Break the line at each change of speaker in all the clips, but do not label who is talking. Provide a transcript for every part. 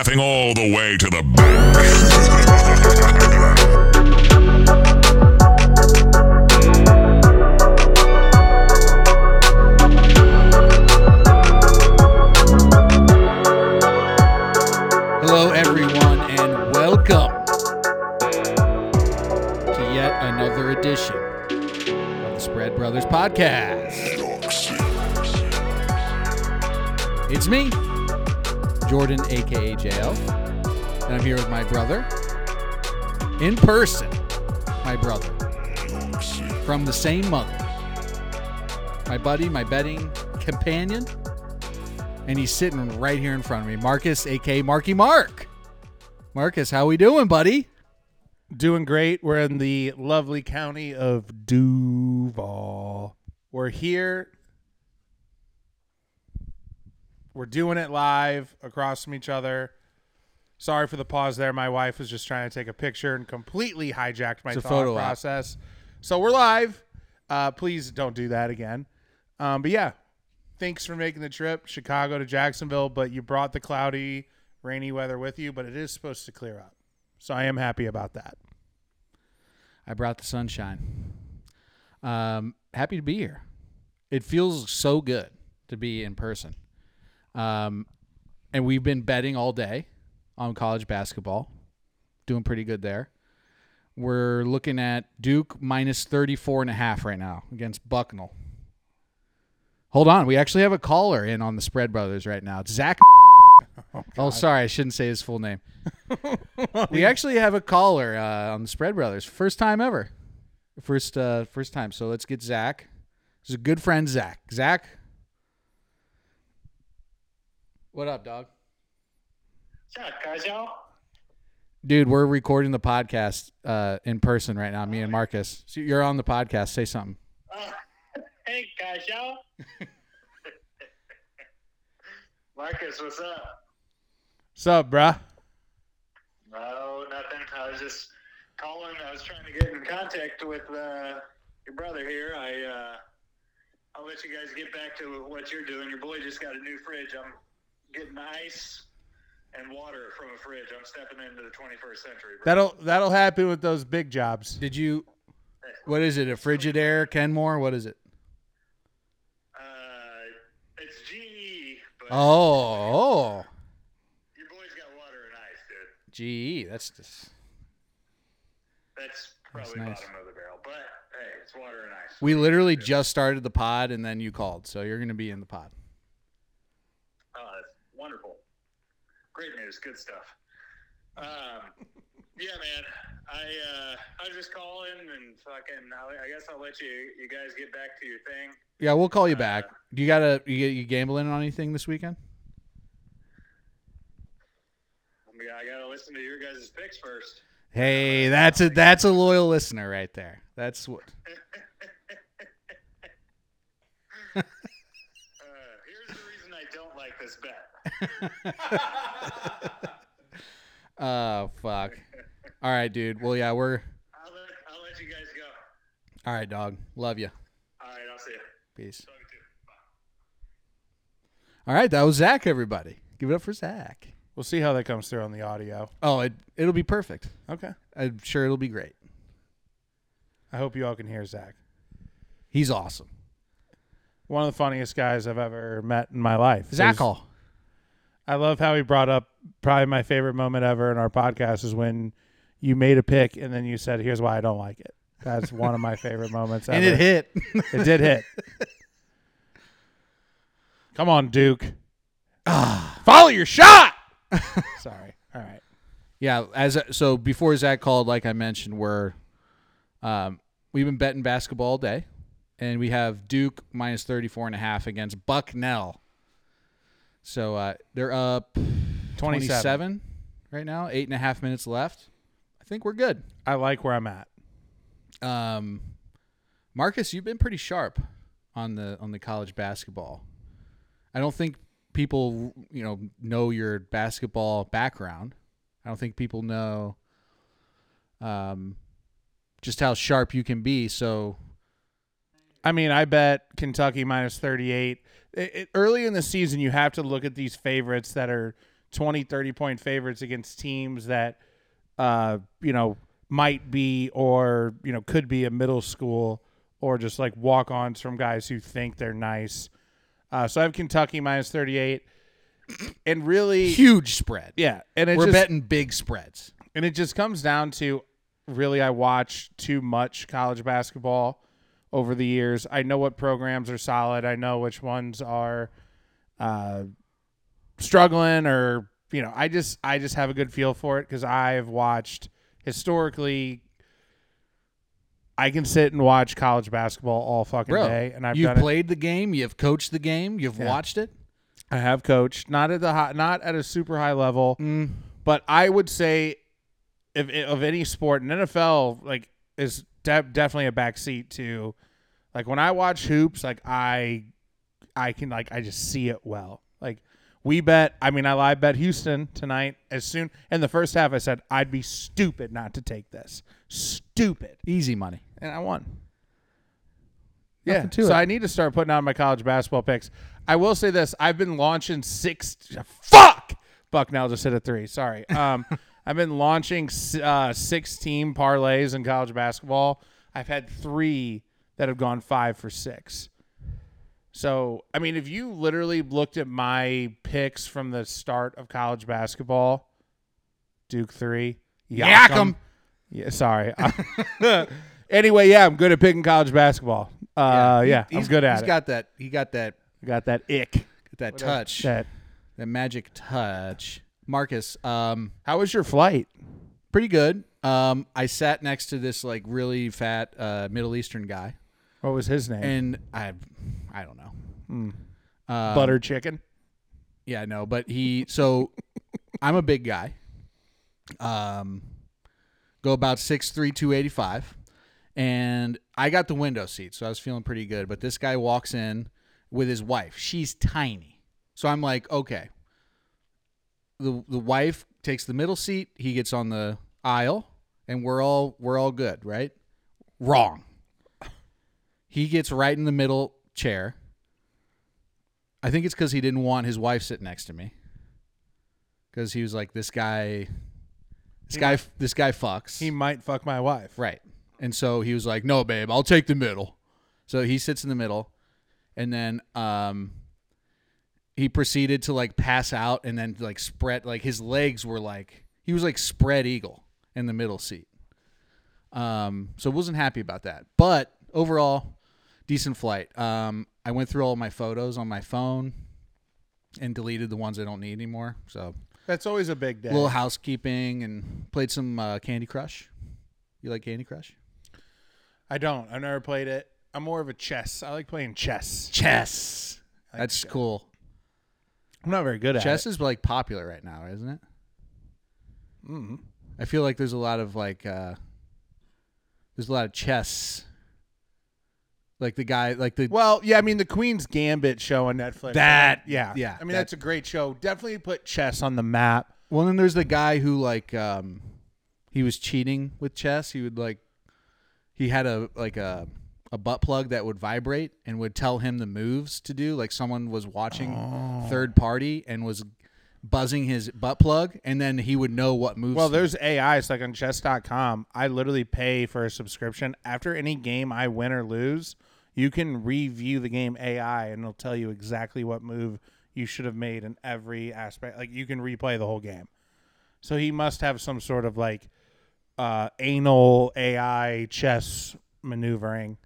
laughing all the way to the bank.
Hello, everyone, and welcome to yet another edition of the Spread Brothers podcast. It's me, Jordan, aka JL, and I'm here with my brother in person. My brother from the same mother, my buddy, my betting companion, and he's sitting right here in front of me, Marcus, aka Marky Mark. Marcus, how we doing, buddy?
Doing great. We're in the lovely county of Duval. We're here. We're doing it live across from each other. Sorry for the pause there. My wife was just trying to take a picture and completely hijacked my thought process. So we're live. Uh, please don't do that again. Um, but yeah, thanks for making the trip, Chicago to Jacksonville. But you brought the cloudy, rainy weather with you. But it is supposed to clear up, so I am happy about that.
I brought the sunshine. Um, happy to be here. It feels so good to be in person. Um, and we've been betting all day on college basketball, doing pretty good there. We're looking at Duke minus 34 and a half right now against Bucknell. Hold on. We actually have a caller in on the Spread Brothers right now. It's Zach. Oh, sorry. I shouldn't say his full name. we actually have a caller uh, on the Spread Brothers. First time ever. First uh, first time. So let's get Zach. This is a good friend, Zach. Zach. What up, dog?
What's up, guys, y'all?
Dude, we're recording the podcast uh, in person right now, me and Marcus. So you're on the podcast. Say something.
Uh, hey, guys, y'all. Marcus, what's up?
What's up, bruh?
No, nothing. I was just calling. I was trying to get in contact with uh, your brother here. I, uh, I'll let you guys get back to what you're doing. Your boy just got a new fridge. I'm getting ice and water from a fridge. I'm stepping into the 21st century. Bro.
That'll that'll happen with those big jobs.
Did you? What is it? A Frigidaire, Kenmore? What is it?
Uh, it's GE, but
Oh, oh,
your boy's got water and ice, dude.
GE. That's just.
That's probably
nice.
bottom of the barrel, but hey, it's water and ice.
We literally just started the pod, and then you called, so you're gonna be in the pod.
Oh, that's wonderful. Great news. Good stuff. Um, yeah, man. I uh, I was just calling and fucking. I, I guess I'll let you you guys get back to your thing.
Yeah, we'll call you back. Do you gotta you, you gambling on anything this weekend?
I, I gotta listen to your guys' picks first.
Hey, that's a that's a loyal listener right there. That's what.
Uh, here's the reason I don't like this bet.
Oh fuck. All right, dude. Well, yeah, we're
I'll let I'll let you guys go.
all right, dog. Love you.
All right, I'll see you.
Peace.
Love you too. Bye.
All right, that was Zach. Everybody, give it up for Zach.
We'll see how that comes through on the audio.
Oh, it it'll be perfect.
Okay.
I'm sure it'll be great.
I hope you all can hear Zach.
He's awesome.
One of the funniest guys I've ever met in my life.
Zach Hall.
I love how he brought up probably my favorite moment ever in our podcast is when you made a pick and then you said, "Here's why I don't like it." That's one of my favorite moments ever.
And it hit.
It did hit. Come on, Duke. Follow your shot. Sorry. All right.
Yeah, as so before Zach called, like I mentioned, we're um, we've been betting basketball all day, and we have Duke minus 34 and a half against Bucknell. So uh, they're up
27.
27 right now, eight and a half minutes left. I think we're good.
I like where I'm at.
Um, Marcus, you've been pretty sharp on the on the college basketball. I don't think people, you know, know your basketball background. I don't think people know um, just how sharp you can be. So
I mean, I bet Kentucky minus 38. It, it, early in the season, you have to look at these favorites that are 20, 30 point favorites against teams that, uh, you know, might be or, you know, could be a middle school or just like walk ons from guys who think they're nice. Uh, so I have Kentucky minus 38. And really,
Huge spread.
yeah. And
We're
just,
betting big spreads.
and it just comes down to really, I watch too much college basketball over the years. I know what programs are solid. I know which ones are uh, struggling, or you know, I just I just have a good feel for it because I've watched historically. I can sit and watch college basketball all fucking
Bro,
day, and I've
you've
done it.
played the game, you've coached the game, you've
Yeah.
watched it.
I have coached, not at the high, not at a super high level,
Mm.
but I would say, if of any sport, and NFL like is de- definitely a backseat to, like when I watch hoops, like I, I can like I just see it well. Like we bet, I mean I live bet Houston tonight. As soon in the first half, I said I'd be stupid not to take this, stupid,
Easy money.
and I won. Yeah, so
it.
I need to start putting out my college basketball picks. I will say this: I've been launching six. Fuck, Bucknell just hit a three. Sorry. Um, I've been launching uh, six team parlays in college basketball. I've had three that have gone five for six. So, I mean, if you literally looked at my picks from the start of college basketball, Duke three,
Yak 'em.
Yeah, sorry. anyway, yeah, I'm good at picking college basketball. Uh, yeah,
He-
I'm
he's-
good at
He's
it.
got that. He got that.
got that ick.
That touch.
That.
That magic touch. Marcus, um,
How was your flight?
pretty good. Um, I sat next to this like really fat uh, Middle Eastern guy,
What was his name?
and I, I don't know. Um,
Butter chicken.
Yeah, no, but he. So, I'm a big guy. Um, go about six three, two eighty five, and I got the window seat, so I was feeling pretty good. But this guy walks in with his wife. She's tiny, so I'm like, okay. The the wife takes the middle seat. He gets on the aisle, and we're all we're all good, right? Wrong. He gets right in the middle chair. I think it's because he didn't want his wife sitting next to me. Because he was like, this guy, this guy, this guy fucks.
He might fuck my wife.
right. And so he was like, no, babe, I'll take the middle. So he sits in the middle, and then um, he proceeded to like pass out, and then like spread, like his legs were like he was like spread eagle in the middle seat. Um, so wasn't happy about that, but overall, decent flight. Um, I went through all my photos on my phone and deleted the ones I don't need anymore. So
That's always a big day.
a little housekeeping and played some uh, Candy Crush. You like Candy Crush?
I don't. I've never played it. I'm more of a chess. I like playing chess.
Chess. That's cool.
I'm not very good at
Chess
it.
is like popular right now, isn't it? Mm-hmm. I feel like there's a lot of like uh there's a lot of chess. Like the guy, like the
Well, yeah, I mean the Queen's Gambit show on Netflix.
That-
yeah,
yeah,
I mean
that-
that's a great show. Definitely put chess on the map.
Well, then there's the guy who like um he was cheating with chess. He would like he had a like a a butt plug that would vibrate and would tell him the moves to do. Like someone was watching
Oh.
third party and was buzzing his butt plug, and then he would know what moves.
Well, there's AI. It's like on chess.com. I literally pay for a subscription. After any game I win or lose, you can review the game AI and it'll tell you exactly what move you should have made in every aspect. Like you can replay the whole game. So he must have some sort of like uh, anal AI chess maneuvering.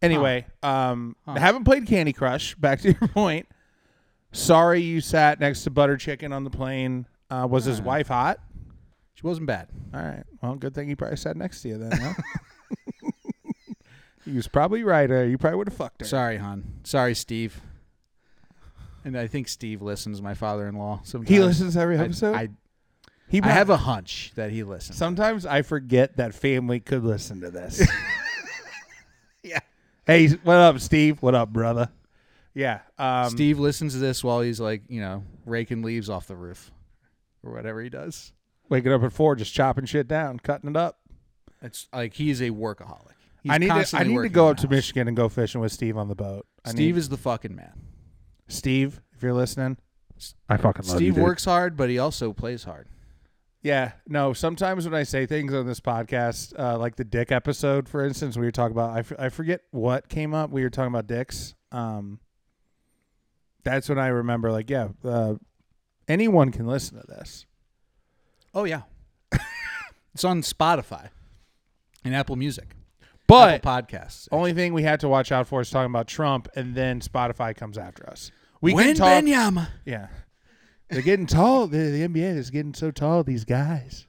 Anyway, um, I haven't played Candy Crush. Back to your point. Sorry you sat next to Butter Chicken on the plane. Uh, was his wife hot?
she wasn't bad.
All right. Well, good thing he probably sat next to you then. Huh? he was probably right. Uh, you probably would have fucked her.
Sorry, hon. Sorry, Steve. And I think Steve listens. My father-in-law. Sometimes
He listens to every
I-
episode.
I,
he
I have a hunch that he listens.
Sometimes I forget that family could listen to this. yeah. Hey, what up, Steve? What up, brother? Yeah. Um,
Steve listens to this while he's like, you know, raking leaves off the roof or whatever he does.
waking up at four, just chopping shit down, cutting it up.
It's like he's a workaholic. He's
I need to. I need to go up
the
to. Michigan and go fishing with Steve on the boat. I
Steve
need-
is the fucking man.
Steve, if you're listening, I fucking love you.
Steve works hard, but he also plays hard.
Yeah, no. Sometimes when I say things on this podcast, uh, like the dick episode, for instance, we were talking about, I, f- I forget what came up. We were talking about dicks. Um, that's when I remember, like, yeah, uh, anyone can listen to this.
Oh yeah, it's on Spotify and Apple Music,
But
Apple Podcasts.
only thing we had to watch out for is talking about Trump, and then Spotify comes after us. We
when
can talk.
Benyama.
Yeah, they're getting tall. The, the NBA is getting so tall. These guys.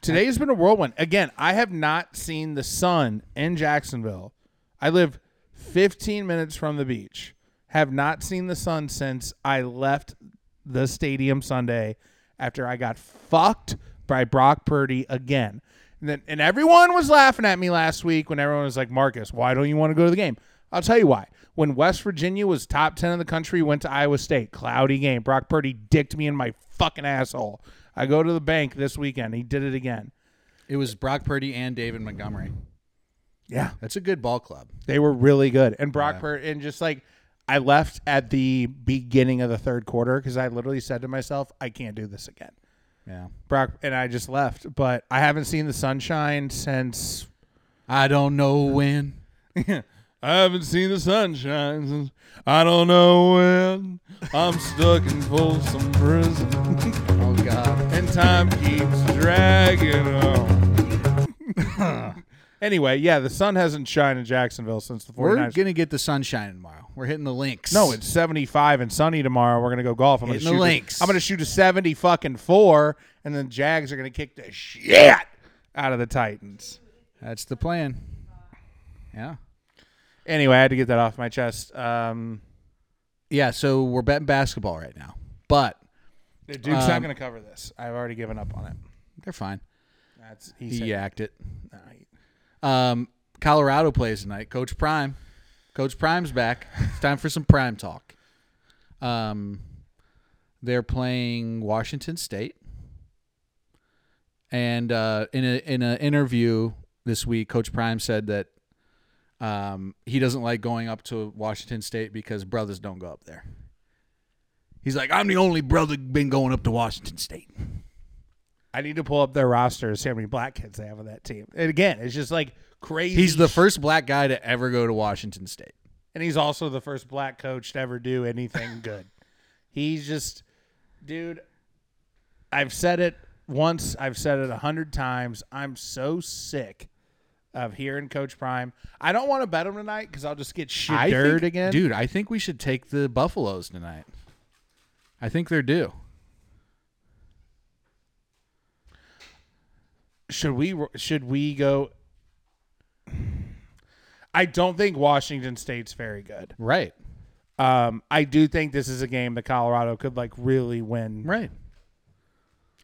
Today has been a whirlwind. Again, I have not seen the sun in Jacksonville. I live 15 minutes from the beach. Have not seen the sun since I left the stadium Sunday after I got fucked by Brock Purdy again. And then and everyone was laughing at me last week when everyone was like, "Marcus, why don't you want to go to the game?" I'll tell you why. When West Virginia was top 10 in the country, went to Iowa State, cloudy game. Brock Purdy dicked me in my fucking asshole. I go to the bank this weekend. He did it again.
It was Brock Purdy and David Montgomery.
Yeah.
That's a good ball club.
They were really good. And Brock
Yeah.
Purdy, and just like I left at the beginning of the third quarter because I literally said to myself, I can't do this again.
Yeah.
Brock, and I just left. But I haven't seen the sunshine since.
I don't know when.
I haven't seen the sunshine since I don't know when. I'm stuck in Folsom Prison.
Oh God.
and time keeps dragging on. anyway, yeah, the sun hasn't shined in Jacksonville since the 49ers.
We're gonna get the sunshine tomorrow. We're hitting the links.
no, it's 75 and sunny tomorrow. We're gonna go golf. I'm gonna
Hitting the links.
I'm gonna shoot a 70 fucking four, and then Jags are gonna kick the shit out of the Titans.
that's the plan. Yeah.
Anyway, I had to get that off my chest. Um,
Yeah. So we're betting basketball right now, but
Duke's not
Um,
gonna cover this. I've already given up on it.
they're fine.
That's he,
He yacked it.
Nah, he-
Um, Colorado plays tonight. Coach Prime. Coach Prime's back. It's time for some prime talk. Um, they're playing Washington State, and uh, in a in an interview this week, Coach Prime said that um, he doesn't like going up to Washington State because brothers don't go up there. He's like, I'm the only brother been going up to Washington State.
I need to pull up their roster. To see how many black kids they have on that team. And again, it's just like crazy.
He's the first black guy to ever go to Washington State.
and he's also the first black coach to ever do anything good. He's just, dude. I've said it once. I've said it a hundred times. I'm so sick of hearing Coach Prime. I don't want to bet him tonight because I'll just get shit
I
dirt
think-
again.
Dude, I think we should take the Buffaloes tonight. I think they're due.
should we should we go? I don't think Washington State's very good.
Right.
Um, I do think this is a game that Colorado could like really win.
Right.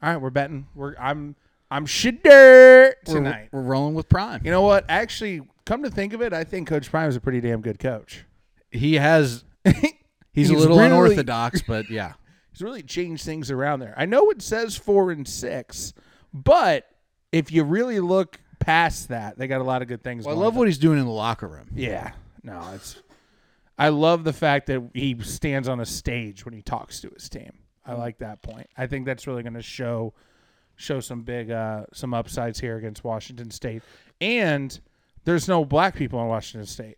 All right, we're betting. We're I'm I'm shit dirt
We're,
tonight.
we're rolling with Prime.
You know what? Actually, come to think of it, I think Coach Prime is a pretty damn good coach.
He has he's,
He's
a little
really-
unorthodox, but yeah.
He's really changed things around there. I know it says four and six, but if you really look past that, they got a lot of good things.
Well, I
going
love
for
what he's doing in the locker room.
Yeah. No, it's. I love the fact that he stands on a stage when he talks to his team. I like that point. I think that's really going to show show some big uh, some upsides here against Washington State. And there's no black people in Washington State.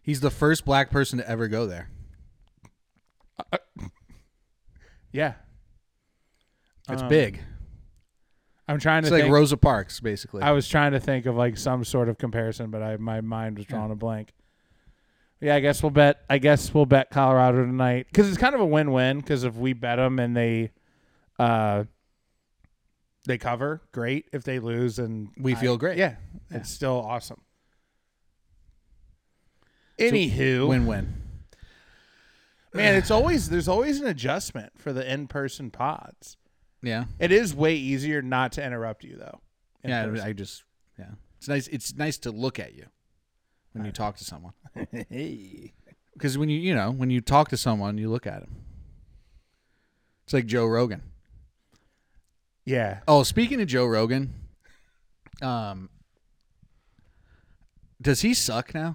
He's the first black person to ever go there.
Yeah.
It's
Um,
big.
I'm trying to
It's like
think.
Rosa Parks, basically.
I was trying to think of like some sort of comparison, but I my mind was drawing a blank. Yeah, I guess we'll bet. I guess we'll bet Colorado tonight because it's kind of a win-win. Because if we bet them and they, uh, they cover, great. If they lose, and
We feel great.
Yeah, it's still awesome. Anywho,
Win-win.
man, it's always there's always an adjustment for the in-person pods.
Yeah.
It is way easier not to interrupt you though. in
Yeah,
person.
I just yeah. It's nice it's nice to look at you when you talk to someone.
hey.
Because when you you know, when you talk to someone, you look at him. It's like Joe Rogan.
Yeah.
Oh, speaking of Joe Rogan, um, does he suck now?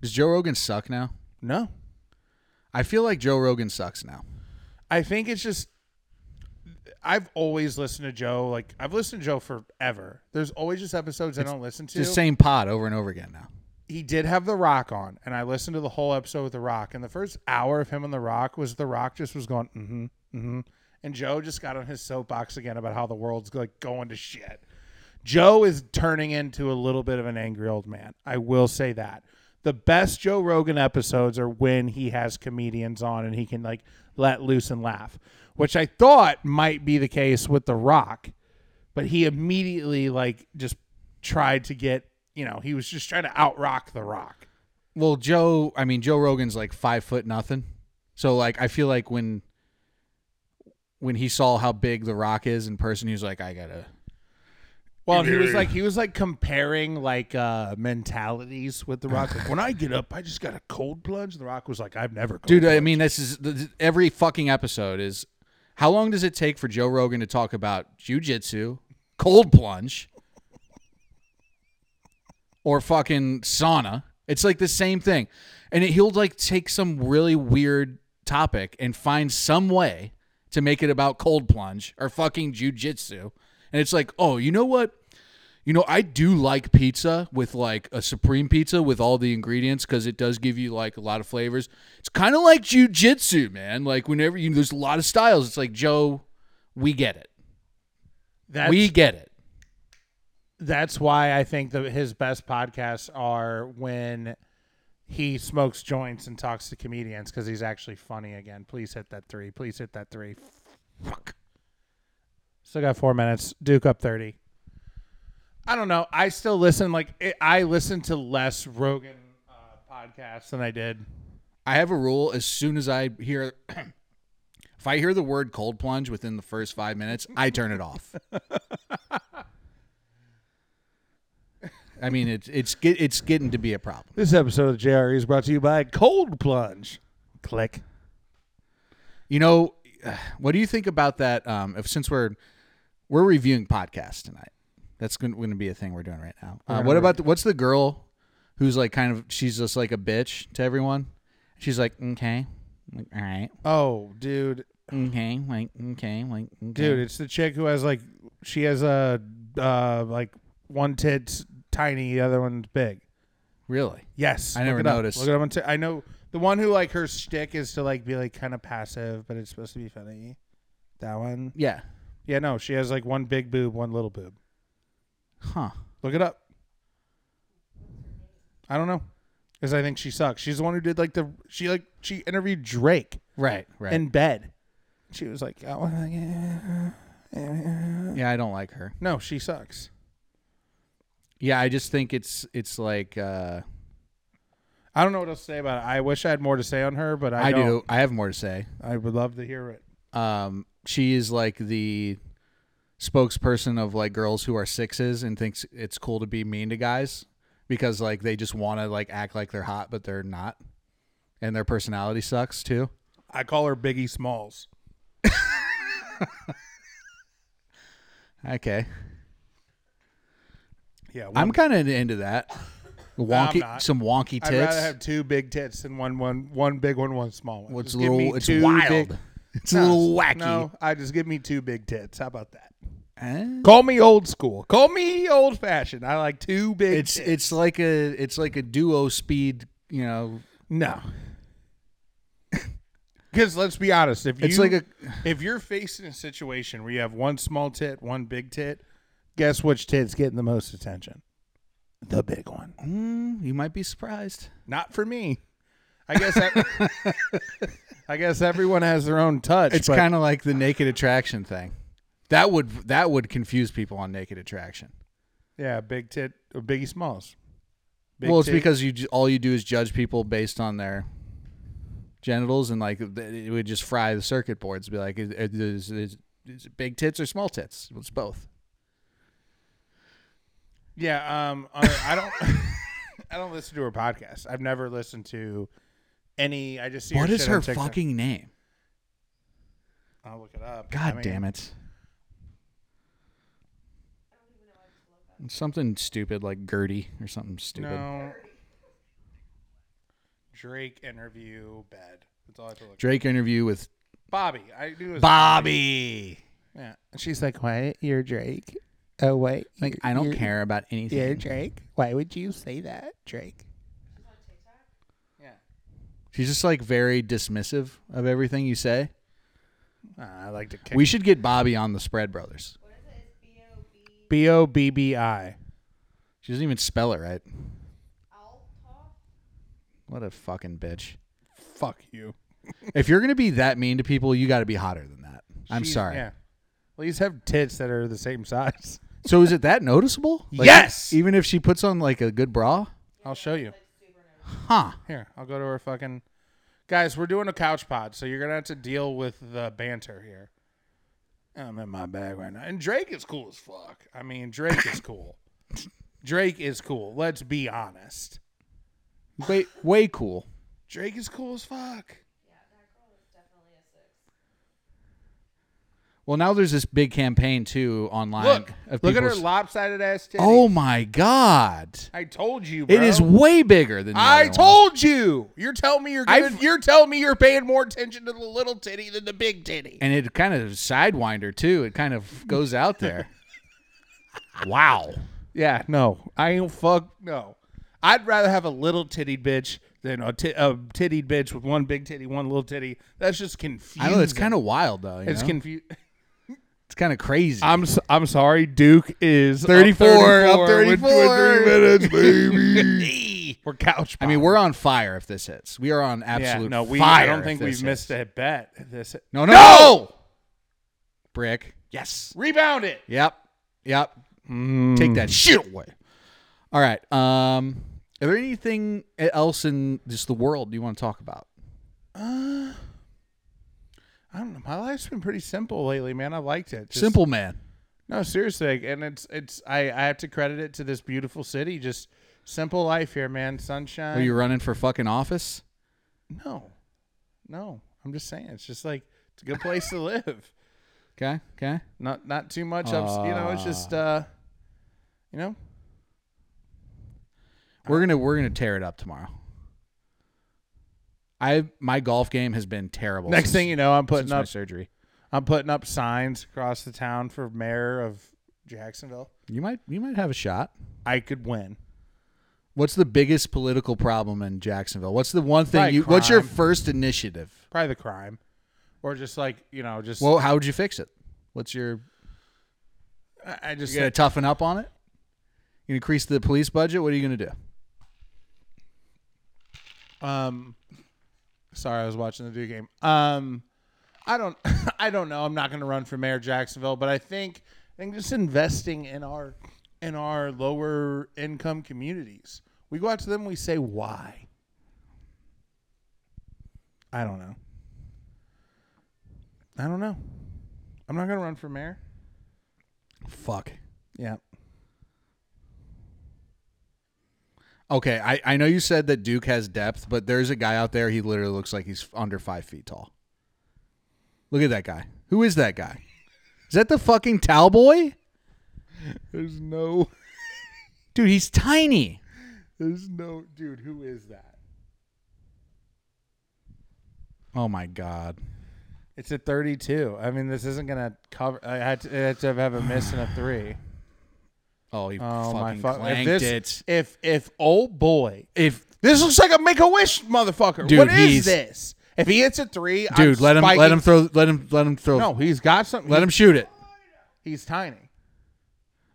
Does Joe Rogan suck now?
No.
I feel like Joe Rogan sucks now.
I think it's just I've always listened to Joe. Like I've listened to Joe forever. There's always just episodes I don't listen to.
It's the same pod over and over again now.
he did have The Rock on, and I listened to the whole episode with The Rock. And the first hour of him on The Rock was The Rock just was going, mm-hmm, mm-hmm. And Joe just got on his soapbox again about how the world's like going to shit. Joe is turning into a little bit of an angry old man. I will say that. The best Joe Rogan episodes are when he has comedians on and he can like let loose and laugh, which I thought might be the case with The Rock, but he immediately like just tried to get, you know, he was just trying to outrock The Rock.
Well, Joe, I mean Joe Rogan's like five foot nothing, so like I feel like when when he saw how big The Rock is in person, he was like, I gotta.
Well, he was like he was like comparing like uh mentalities with The Rock. Like, when I get up, I just got a cold plunge. The Rock was like, I've never cold
Dude, I
plunged."
mean, this is th- every fucking episode is. How long does it take for Joe Rogan to talk about jujitsu, cold plunge, or fucking sauna? It's like the same thing, and it, he'll like take some really weird topic and find some way to make it about cold plunge or fucking jujitsu, and it's like, oh, you know what? You know, I do like pizza with like a supreme pizza with all the ingredients because it does give you like a lot of flavors. It's kind of like jujitsu, man. Like whenever you there's a lot of styles. It's like Joe, we get it.
that's,
we get it.
that's why I think that his best podcasts are when he smokes joints and talks to comedians because he's actually funny again. Please hit that three. Please hit that three. Fuck. Still got four minutes. Duke up thirty. I don't know. I still listen. Like it, I listen to less Rogan uh, podcasts than I did.
I have a rule. As soon as I hear, if I hear the word cold plunge within the first five minutes, I turn it off. I mean, it's it's get, it's getting to be a problem.
This episode of JRE is brought to you by Cold Plunge. Click.
You know, what do you think about that? Um, if since we're we're reviewing podcasts tonight, that's going to be a thing we're doing right now. Uh, what about the, what's the girl who's like kind of she's just like a bitch to everyone? She's like, okay, like, all right,
Oh, dude,
okay, like okay, like okay.
dude, it's the chick who has like she has a uh like one tit's tiny, the other one's big.
really?
Yes,
I never
it up.
noticed.
Look it up on t- I know the one who like her shtick is to like be like kind of passive, but it's supposed to be funny. That one,
Yeah,
yeah, no, she has like one big boob, one little boob.
huh?
Look it up. I don't know, because I think she sucks. She's the one who did like the she like she interviewed Drake
Right, right.
in bed. She was like, oh,
yeah, I don't like her.
no, she sucks.
Yeah, I just think it's it's like uh,
I don't know what else to say about it. I wish I had more to say on her, but I,
I,
don't.
do. I have more to say.
I would love to hear it.
um, she is like the spokesperson of like girls who are sixes and thinks it's cool to be mean to guys because like they just want to like act like they're hot but they're not and their personality sucks too
I call her Biggie Smalls.
okay
Yeah, one,
i'm kind of into that wonky
not.
some wonky tits.
I'd rather have two big tits than one one one big one, one small one.
Well, it's a little it's wild
big-
it's a
No,
little wacky
No, I just give me two big tits. How about that?
Eh?
Call me old school. Call me old fashioned. I like two big.
it's
tits.
it's like a it's like a duo speed you know
no. Because let's be honest, if you
It's like a-
if you're facing a situation where you have one small tit, one big tit, guess which tit's getting the most attention? The big one.
mm, you might be surprised
Not for me. I guess that, I guess everyone has their own touch.
It's
but
kind of like the naked attraction thing. That would that would confuse people on naked attraction.
yeah, big tit or Biggie Smalls. Big
well, it's
tit-
because you all you do is judge people based on their genitals, and like it would just fry the circuit boards. Be like, is, is, is, is it big tits or small tits? It's both.
Yeah. Um, I I don't I don't listen to her podcast. I've never listened to any. I just see
What
her
is
shit
her
on TikTok.
fucking name?
I'll look it up.
God damn it! Something stupid like Gertie or something stupid.
No. Drake interview bed. That's all I have to look.
Drake interview with
Bobbi. I knew it was
Bobbi.
Yeah. And she's like, "Why you're Drake? Oh wait,
Like I don't care about
You're
anything.
Drake. Why would you say that, Drake?" Yeah.
She's just like very dismissive of everything you say.
Uh, I like to kick.
We should get Bobbi on the Spread Brothers. What is it?
B O B B I.
She doesn't even spell it right. What a fucking bitch.
Fuck you.
If you're gonna be that mean to people, you got to be hotter than that. I'm
She's-
sorry.
Yeah. Please have tits that are the same size.
So is it that noticeable? Like,
Yes!
Even if she puts on like a good bra,
I'll show you.
huh?
Here, I'll go to her fucking. Guys, we're doing a couch pod, so you're gonna have to deal with the banter here. I'm in my bag right now, and Drake is cool as fuck. I mean, Drake is cool. Drake is cool. Let's be honest.
Way way cool.
Drake is cool as fuck.
Well, now there's this big campaign too online.
Look,
of
look at her
people's-
lopsided ass titties.
Oh my god!
I told you, bro.
It is way bigger than. The
I
other one.
told you. You're telling me you're
I've-
giving, you're telling me you're paying more attention to the little titty than the big titty.
and it kind of sidewinder too. It kind of goes out there. wow.
Yeah, no, I ain't fuck no. I'd rather have a little tittied bitch than a, ti- a tittied bitch with one big titty, one little titty. That's just confusing.
I know it's kind of wild though. you
it's
know?
confused.
It's kind of crazy.
I'm s- I'm sorry. Duke is up
34, up 34.
with three minutes, baby. we're couch.
I mean, we're on fire if this hits. We are on
yeah,
absolute
no, we.
fire.
I don't think we've
hits.
missed a bet. This
No, no,
No!
Brick. Yes.
rebound it.
Yep. Yep. Take that shit away. All right. Um, are there anything else in just the world you want to talk about?
I don't know. My life's been pretty simple lately, man. I liked it. Just-
Simple man.
No, seriously, and it's it's I I have to credit it to this beautiful city. Just simple life here, man. Sunshine.
Are you running for fucking office?
No, no. I'm just saying, it's just like it's a good place to live.
Okay. Okay.
Not not too much. ups, you know, it's just uh, you know.
We're gonna we're gonna tear it up tomorrow. I my golf game has been terrible.
Next
since-
thing you know, I'm putting up
surgery.
I'm putting up signs across the town for mayor of Jacksonville.
You might you might have a shot.
I could win.
What's the biggest political problem in Jacksonville? What's the one thing
Probably
you? What's your first initiative?
Probably the crime, or just like you know, just
Well, how would you fix it? What's your?
I I just
You gonna toughen up on it? You increase the police budget? What are you gonna do?
Um, sorry, I was watching the Duke game. Um, I don't, I don't know. I'm not going to run for mayor Jacksonville, but I think, I think just investing in our, in our lower income communities. We go out to them, we say why. I don't know. I don't know. I'm not going to run for mayor.
Fuck.
Yeah.
Okay, I, I know you said that Duke has depth, but there's a guy out there. He literally looks like he's under five feet tall. Look at that guy. Who is that guy? Is that the fucking towel boy?
There's no,
Dude, he's tiny.
there's no, dude. Who is that?
Oh my god.
It's a 32. I mean, this isn't gonna cover. I had to, I had to have a miss and a three.
Oh, he
Oh my
fucking
fuck! If
clanked
this,
it.
if if old boy,
If
this looks like a Make a Wish motherfucker.
Dude,
what is
he's-
this? If he hits a three,
dude,
I'm
let him let
spiking-
him throw let him let him throw
No, he's got something.
let him shoot it.
He's tiny.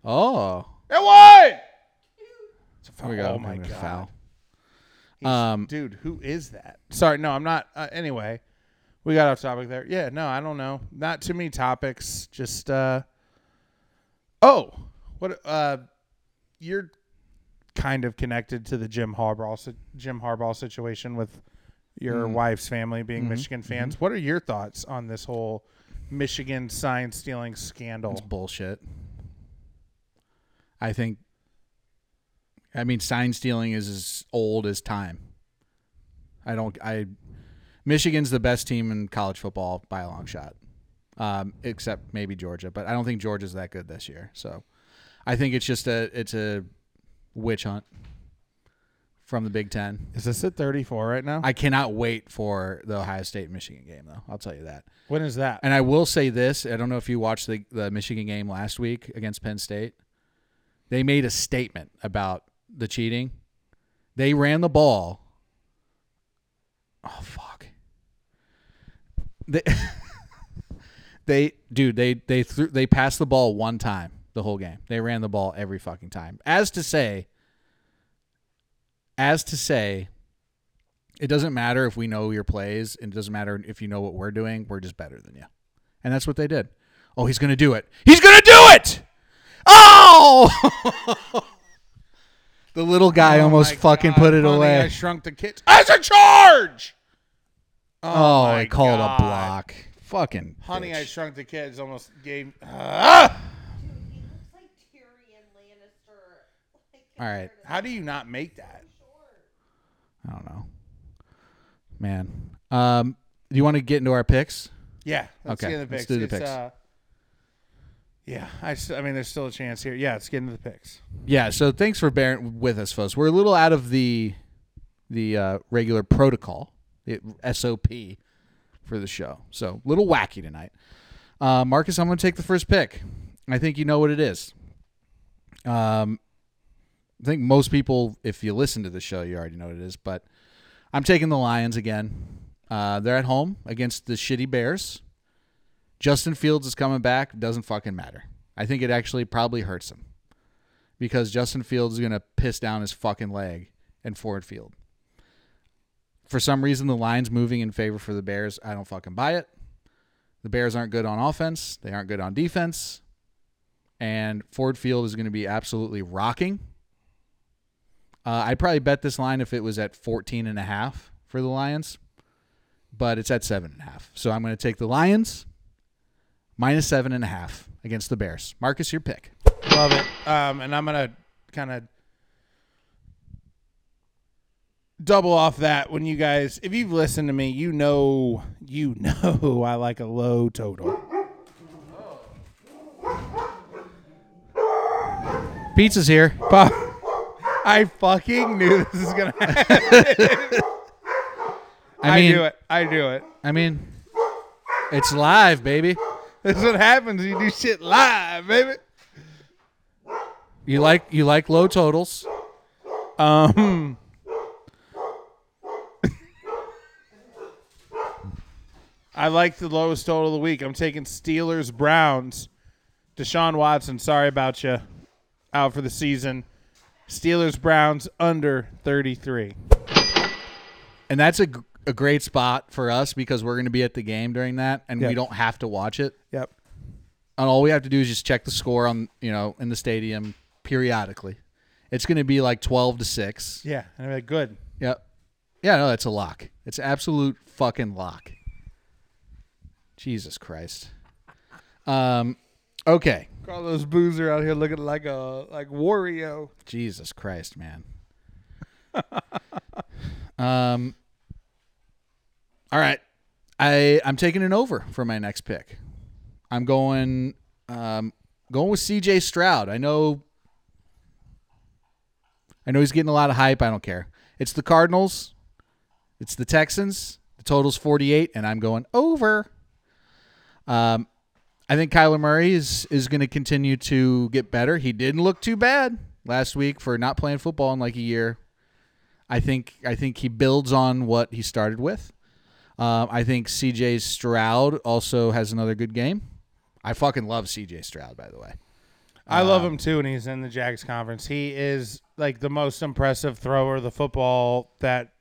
Oh.
It won. It's a foul.
We.
Oh my
a
god.
foul.
He's-
Um,
dude, who is that? Sorry, no, I'm not. Uh, anyway, we got off topic there. Yeah, no, I don't know. Not too many topics. Just uh. Oh, what? Uh, you're kind of connected to the Jim Harbaugh Jim Harbaugh situation with your
Mm.
wife's family being
Mm-hmm.
Michigan fans. What are your thoughts on this whole Michigan sign stealing scandal?
It's bullshit. I think. I mean, sign stealing is as old as time. I don't. I. Michigan's the best team in college football by a long shot, um, except maybe Georgia. But I don't think Georgia's that good this year. So, I think it's just a it's a witch hunt from the Big Ten.
Is this at 34 right now?
I cannot wait for the Ohio State Michigan game, though. I'll tell you that.
when is that?
And I will say this: I don't know if you watched the the Michigan game last week against Penn State. They made a statement about the cheating. They ran the ball. Oh fuck. They, they, dude, they they threw they passed the ball one time the whole game. They ran the ball every fucking time. As to say, as to say, it doesn't matter if we know your plays, and it doesn't matter if you know what we're doing. We're just better than you, and that's what they did. Oh, he's gonna do it. He's gonna do it. Oh, the little guy
Oh
almost fucking
God,
put it
Honey,
away.
I shrunk the kids. As a charge.
oh,
my
I called
God.
a block. Fucking
Honey, I. Shrunk the Kids almost gave. Ah!
It's like Tyrion Lannister. Like,
All right.
How do you not make that?
I don't know, man. Um, do you want to get into our picks?
Yeah. Let's
Okay,
get into the
let's do the
It's,
picks.
Uh, yeah, I mean, there's still a chance here. Yeah, let's get into the picks.
Yeah. So thanks for bearing with us, folks. We're a little out of the the uh, regular protocol, the SOP for the show. So a little wacky tonight. Uh, Marcus, I'm going to take the first pick. I think you know what it is. Um, I think most people, if you listen to the show, you already know what it is. But I'm taking the Lions again. Uh, they're at home against the shitty Bears. Justin Fields is coming back. Doesn't fucking matter. I think it actually probably hurts him because Justin Fields is going to piss down his fucking leg in Ford Field. For some reason, the line's moving in favor for the Bears. I don't fucking buy it. The Bears aren't good on offense. They aren't good on defense. And Ford Field is going to be absolutely rocking. Uh, I'd probably bet this line if it was at 14 and a half for the Lions, but it's at seven and a half. So I'm going to take the Lions minus seven and a half against the Bears. Marcus, your pick.
Love it. Um, and I'm gonna kind of double off that when you guys, if you've listened to me, you know, you know, I like a low total.
Pizza's here.
But I fucking knew this is gonna happen.
I
I,
mean,
do it. I do it.
I mean, it's live, baby.
This is what happens. You do shit live, baby.
You like you like low totals.
Um. I like the lowest total of the week. I'm taking Steelers Browns. Deshaun Watson, sorry about you. Out for the season. Steelers Browns under 33.
And that's a, a great spot for us because we're going to be at the game during that and we don't have to watch it.
Yep.
And all we have to do is just check the score on, you know, in the stadium periodically. It's going to be like 12 to 6.
Yeah. And I'm like, good.
Yep. Yeah, no, that's a lock. It's absolute fucking lock. Jesus Christ. Um okay.
Carlos Boozer out here looking like a like Wario.
Jesus Christ, man. um. All right, I I'm taking an over for my next pick. I'm going um going with C.J. Stroud. I know. I know he's getting a lot of hype. I don't care. It's the Cardinals. It's the Texans. The total's 48, and I'm going over. Um, I think Kyler Murray is is going to continue to get better. He didn't look too bad last week for not playing football in like a year. I think I think he builds on what he started with. Um, I think C.J. Stroud also has another good game. I fucking love C.J. Stroud, by the way.
I love him too, and he's in the Jags conference. He is like the most impressive thrower of the football that.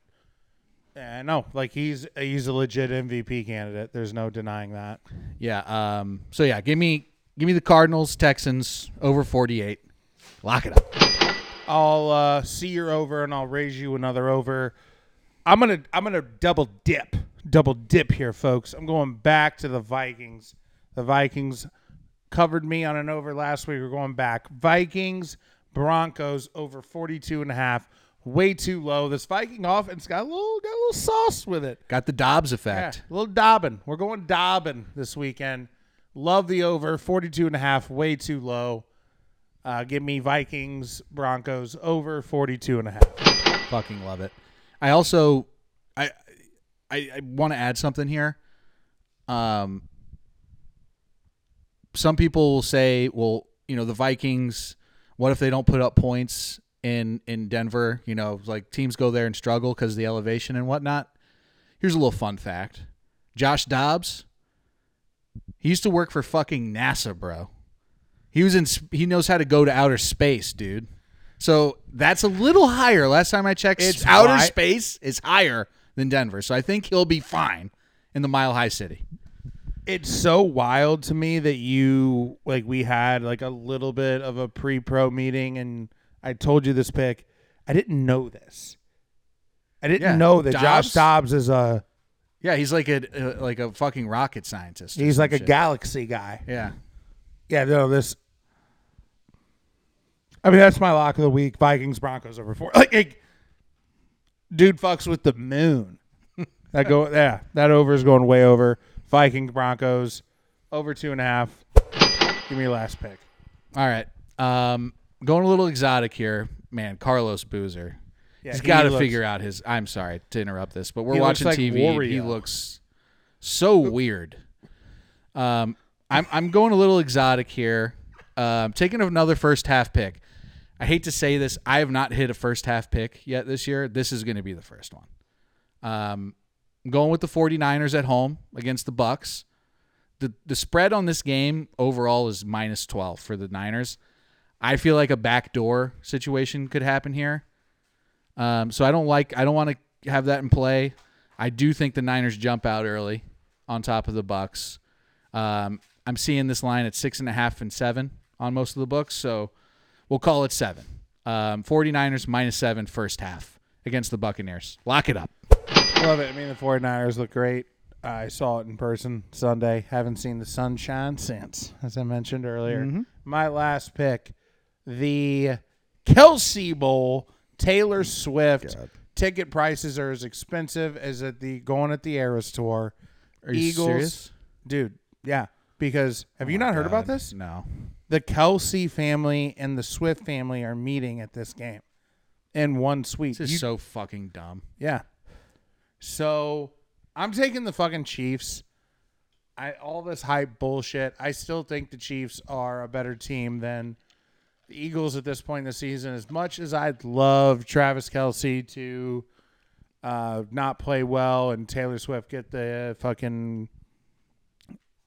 I know, like he's he's a legit MVP candidate. There's no denying that.
Yeah. Um. So yeah, give me give me the Cardinals Texans over forty eight. Lock it up.
I'll uh, see your over, and I'll raise you another over. I'm gonna I'm gonna double dip, double dip here, folks. I'm going back to the Vikings. The Vikings covered me on an over last week. We're going back. Vikings Broncos over 42 and a half. Way too low. This Viking offense got a little got a little sauce with it.
Got the Dobbs
Yeah,
effect.
a little Dobbin. We're going Dobbin this weekend. Love the over 42 and a half. Way too low. Uh, give me Vikings Broncos over 42 and a half.
Fucking love it. I also I I, I want to add something here. Um some people will say, well, you know, the Vikings, what if they don't put up points in in Denver? You know, like teams go there and struggle because of the elevation and whatnot. Here's a little fun fact. Josh Dobbs, he used to work for fucking NASA, bro. He was in. He knows how to go to outer space, dude. So that's a little higher. Last time I checked,
It's
outer
why-
space is higher than Denver. So I think he'll be fine in the Mile High City.
it's so wild to me that you like we had like a little bit of a pre-pro meeting and I told you this pick. I didn't know this. I didn't
Yeah,
know that
Dobbs-
Josh Dobbs is a
Yeah, he's like a uh, like a fucking rocket scientist. or
he's
some
like a
shit.
galaxy guy.
Yeah.
Yeah, no, this. I mean, that's my lock of the week. Vikings Broncos over four. Like, like, dude fucks with the moon. That go, yeah, that over is going way over. Vikings Broncos over two and a half. Give me your last pick.
All right. Um, going a little exotic here, man. Carlos Boozer.
Yeah,
He's
he
got to
looks-
figure out his. I'm sorry to interrupt this, but we're
He looks
watching
like
TV. He
Wario.
looks so weird. Um, I'm I'm going a little exotic here. Um, taking another first half pick. I hate to say this, I have not hit a first half pick yet this year. This is going to be the first one. Um, I'm going with the 49ers at home against the Bucks. The the spread on this game overall is minus 12 for the Niners. I feel like a backdoor situation could happen here. Um, so I don't like I don't want to have that in play. I do think the Niners jump out early on top of the Bucks. Um, I'm seeing this line at six and a half and seven on most of the books, so we'll call it seven. Um, 49ers minus seven first half against the Buccaneers. Lock it up.
Love it. I mean, the 49ers look great. I saw it in person Sunday. Haven't seen the sunshine since, as I mentioned earlier. My last pick, the Kelce Bowl, Taylor oh Swift. Ticket prices are as expensive as at the going at the Eras tour.
Are you
Eagles,
serious?
dude. Yeah, because have oh you not heard about this?
No.
The Kelce family and the Swift family are meeting at this game in one suite.
This is
You-
so fucking dumb.
yeah. So I'm taking the fucking Chiefs. I all this hype bullshit. I still think the Chiefs are a better team than the Eagles at this point in the season. As much as I'd love Travis Kelce to uh, not play well and Taylor Swift get the fucking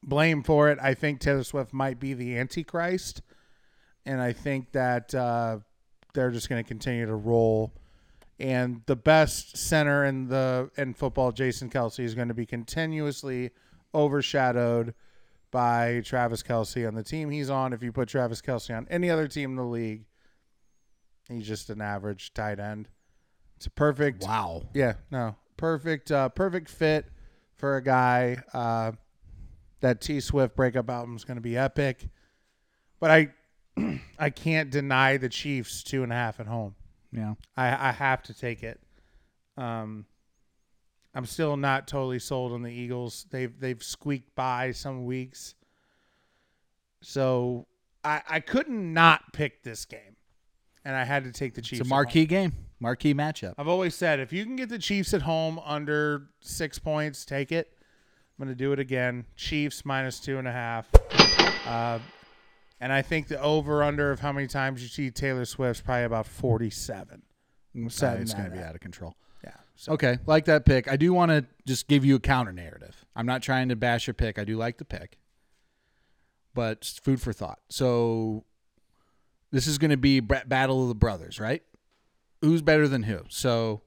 blame for it, I think Taylor Swift might be the Antichrist, and I think that uh, they're just going to continue to roll and the best center in the in football, Jason Kelce, is going to be continuously overshadowed by Travis Kelce on the team he's on. If you put Travis Kelce on any other team in the league, he's just an average tight end. It's a perfect
Wow.
yeah, no. Perfect uh perfect fit for a guy. Uh that T Swift breakup album is gonna be epic. But I I can't deny the Chiefs two and a half at home.
Yeah.
I, I have to take it. Um, I'm still not totally sold on the Eagles. They've they've squeaked by some weeks, so I I couldn't not pick this game, and I had to take the Chiefs.
It's a marquee game, marquee matchup.
I've always said if you can get the Chiefs at home under six points, take it. I'm going to do it again. Chiefs minus two and a half. Uh, and I think the over under of how many times you see Taylor Swift's probably about 47.
Okay, it's going
that
to be out of control.
So
Okay, like that pick. I do want to just give you a counter narrative. I'm not trying to bash your pick. I do like the pick, but food for thought. So this is going to be battle of the brothers, right? Who's better than who? So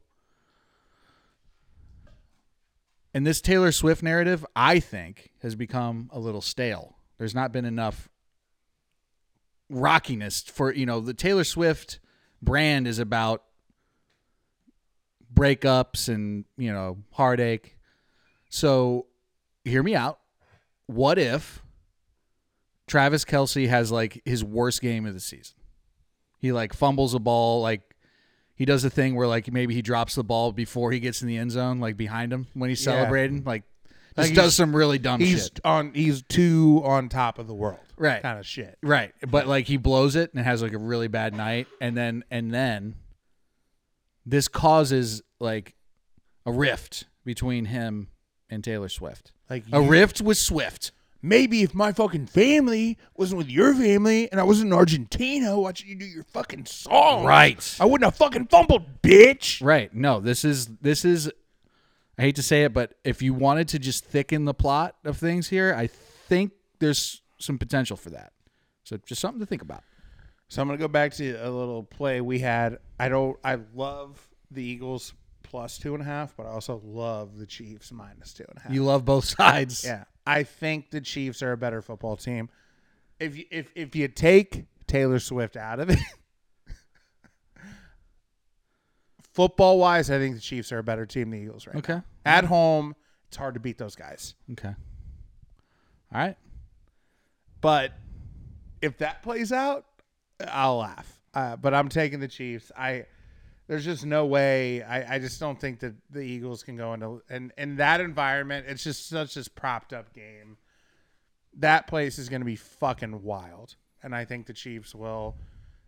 and this Taylor Swift narrative, I think, has become a little stale. There's not been enough rockiness for you know the Taylor Swift brand is about breakups and you know heartache. So hear me out. What if Travis Kelce has like his worst game of the season? He like fumbles a ball, like he does a thing where like maybe he drops the ball before he gets in the end zone, like behind him when he's celebrating, like
Like
just
he's-
does some really dumb
he's
shit.
on he's too on top of the world.
Right.
Kind of shit.
Right. But like he blows it and has like a really bad night and then and then this causes like a rift between him and Taylor Swift.
Like
A
you-
rift with Swift.
Maybe if my fucking family wasn't with your family and I wasn't in Argentina watching you do your fucking song,
Right.
I wouldn't have fucking fumbled, bitch.
Right. No, this is this is I hate to say it, but if you wanted to just thicken the plot of things here, I think there's some potential for that. So just something to think about.
So I'm gonna go back to a little play we had. I don't. I love the Eagles plus two and a half, but I also love the Chiefs minus two and a half.
You love both sides.
yeah, I think the Chiefs are a better football team. If you, if if you take Taylor Swift out of it, football wise, I think the Chiefs are a better team than the Eagles right
Okay.
now. At home, it's hard to beat those guys.
Okay. All right.
But if that plays out, I'll laugh. Uh, but I'm taking the Chiefs. I there's just no way. I, I just don't think that the Eagles can go into and in that environment. It's just such this propped up game. That place is going to be fucking wild, and I think the Chiefs will.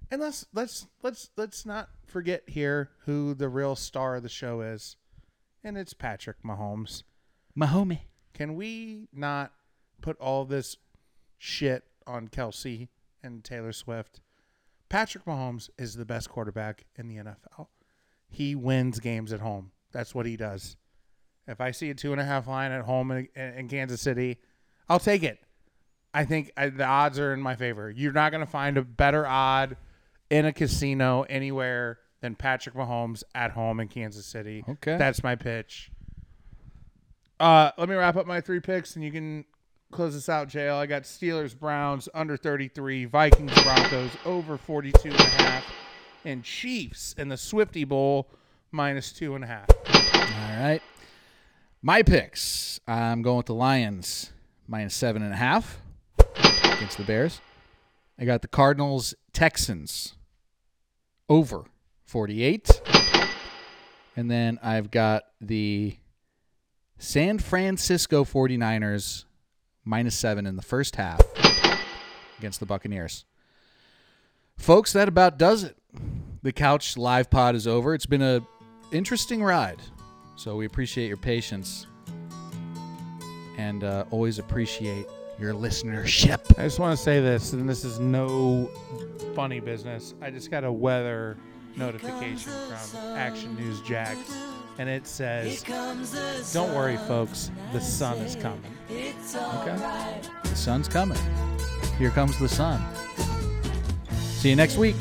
And let's let's let's let's not forget here who the real star of the show is, and it's Patrick Mahomes.
Mahomie.
Can we not put all this shit on Kelce and Taylor Swift? Patrick Mahomes is the best quarterback in the NFL. He wins games at home. That's what he does. If I see a two and a half line at home in, in Kansas City, I'll take it. I think I, the odds are in my favor. You're not going to find a better odd in a casino anywhere than Patrick Mahomes at home in Kansas City.
Okay.
That's my pitch. Uh, let me wrap up my three picks and you can close this out, JL. I got Steelers, Browns, under 33, Vikings, Broncos, over 42 and a half, and Chiefs in the Swifty Bowl, minus two and a half.
All right. My picks. I'm going with the Lions minus seven and a half against the Bears. I got the Cardinals, Texans over 48. And then I've got the San Francisco 49ers minus seven in the first half against the Buccaneers. Folks, that about does it. The couch live pod is over. It's been a interesting ride. So we appreciate your patience and uh, always appreciate your listenership.
I just want to say this, and this is no funny business. I just got a weather notification from Action News Jax, and it says, Don't worry, folks, the sun is coming.
Okay? The sun's coming. Here comes the sun. See you next week.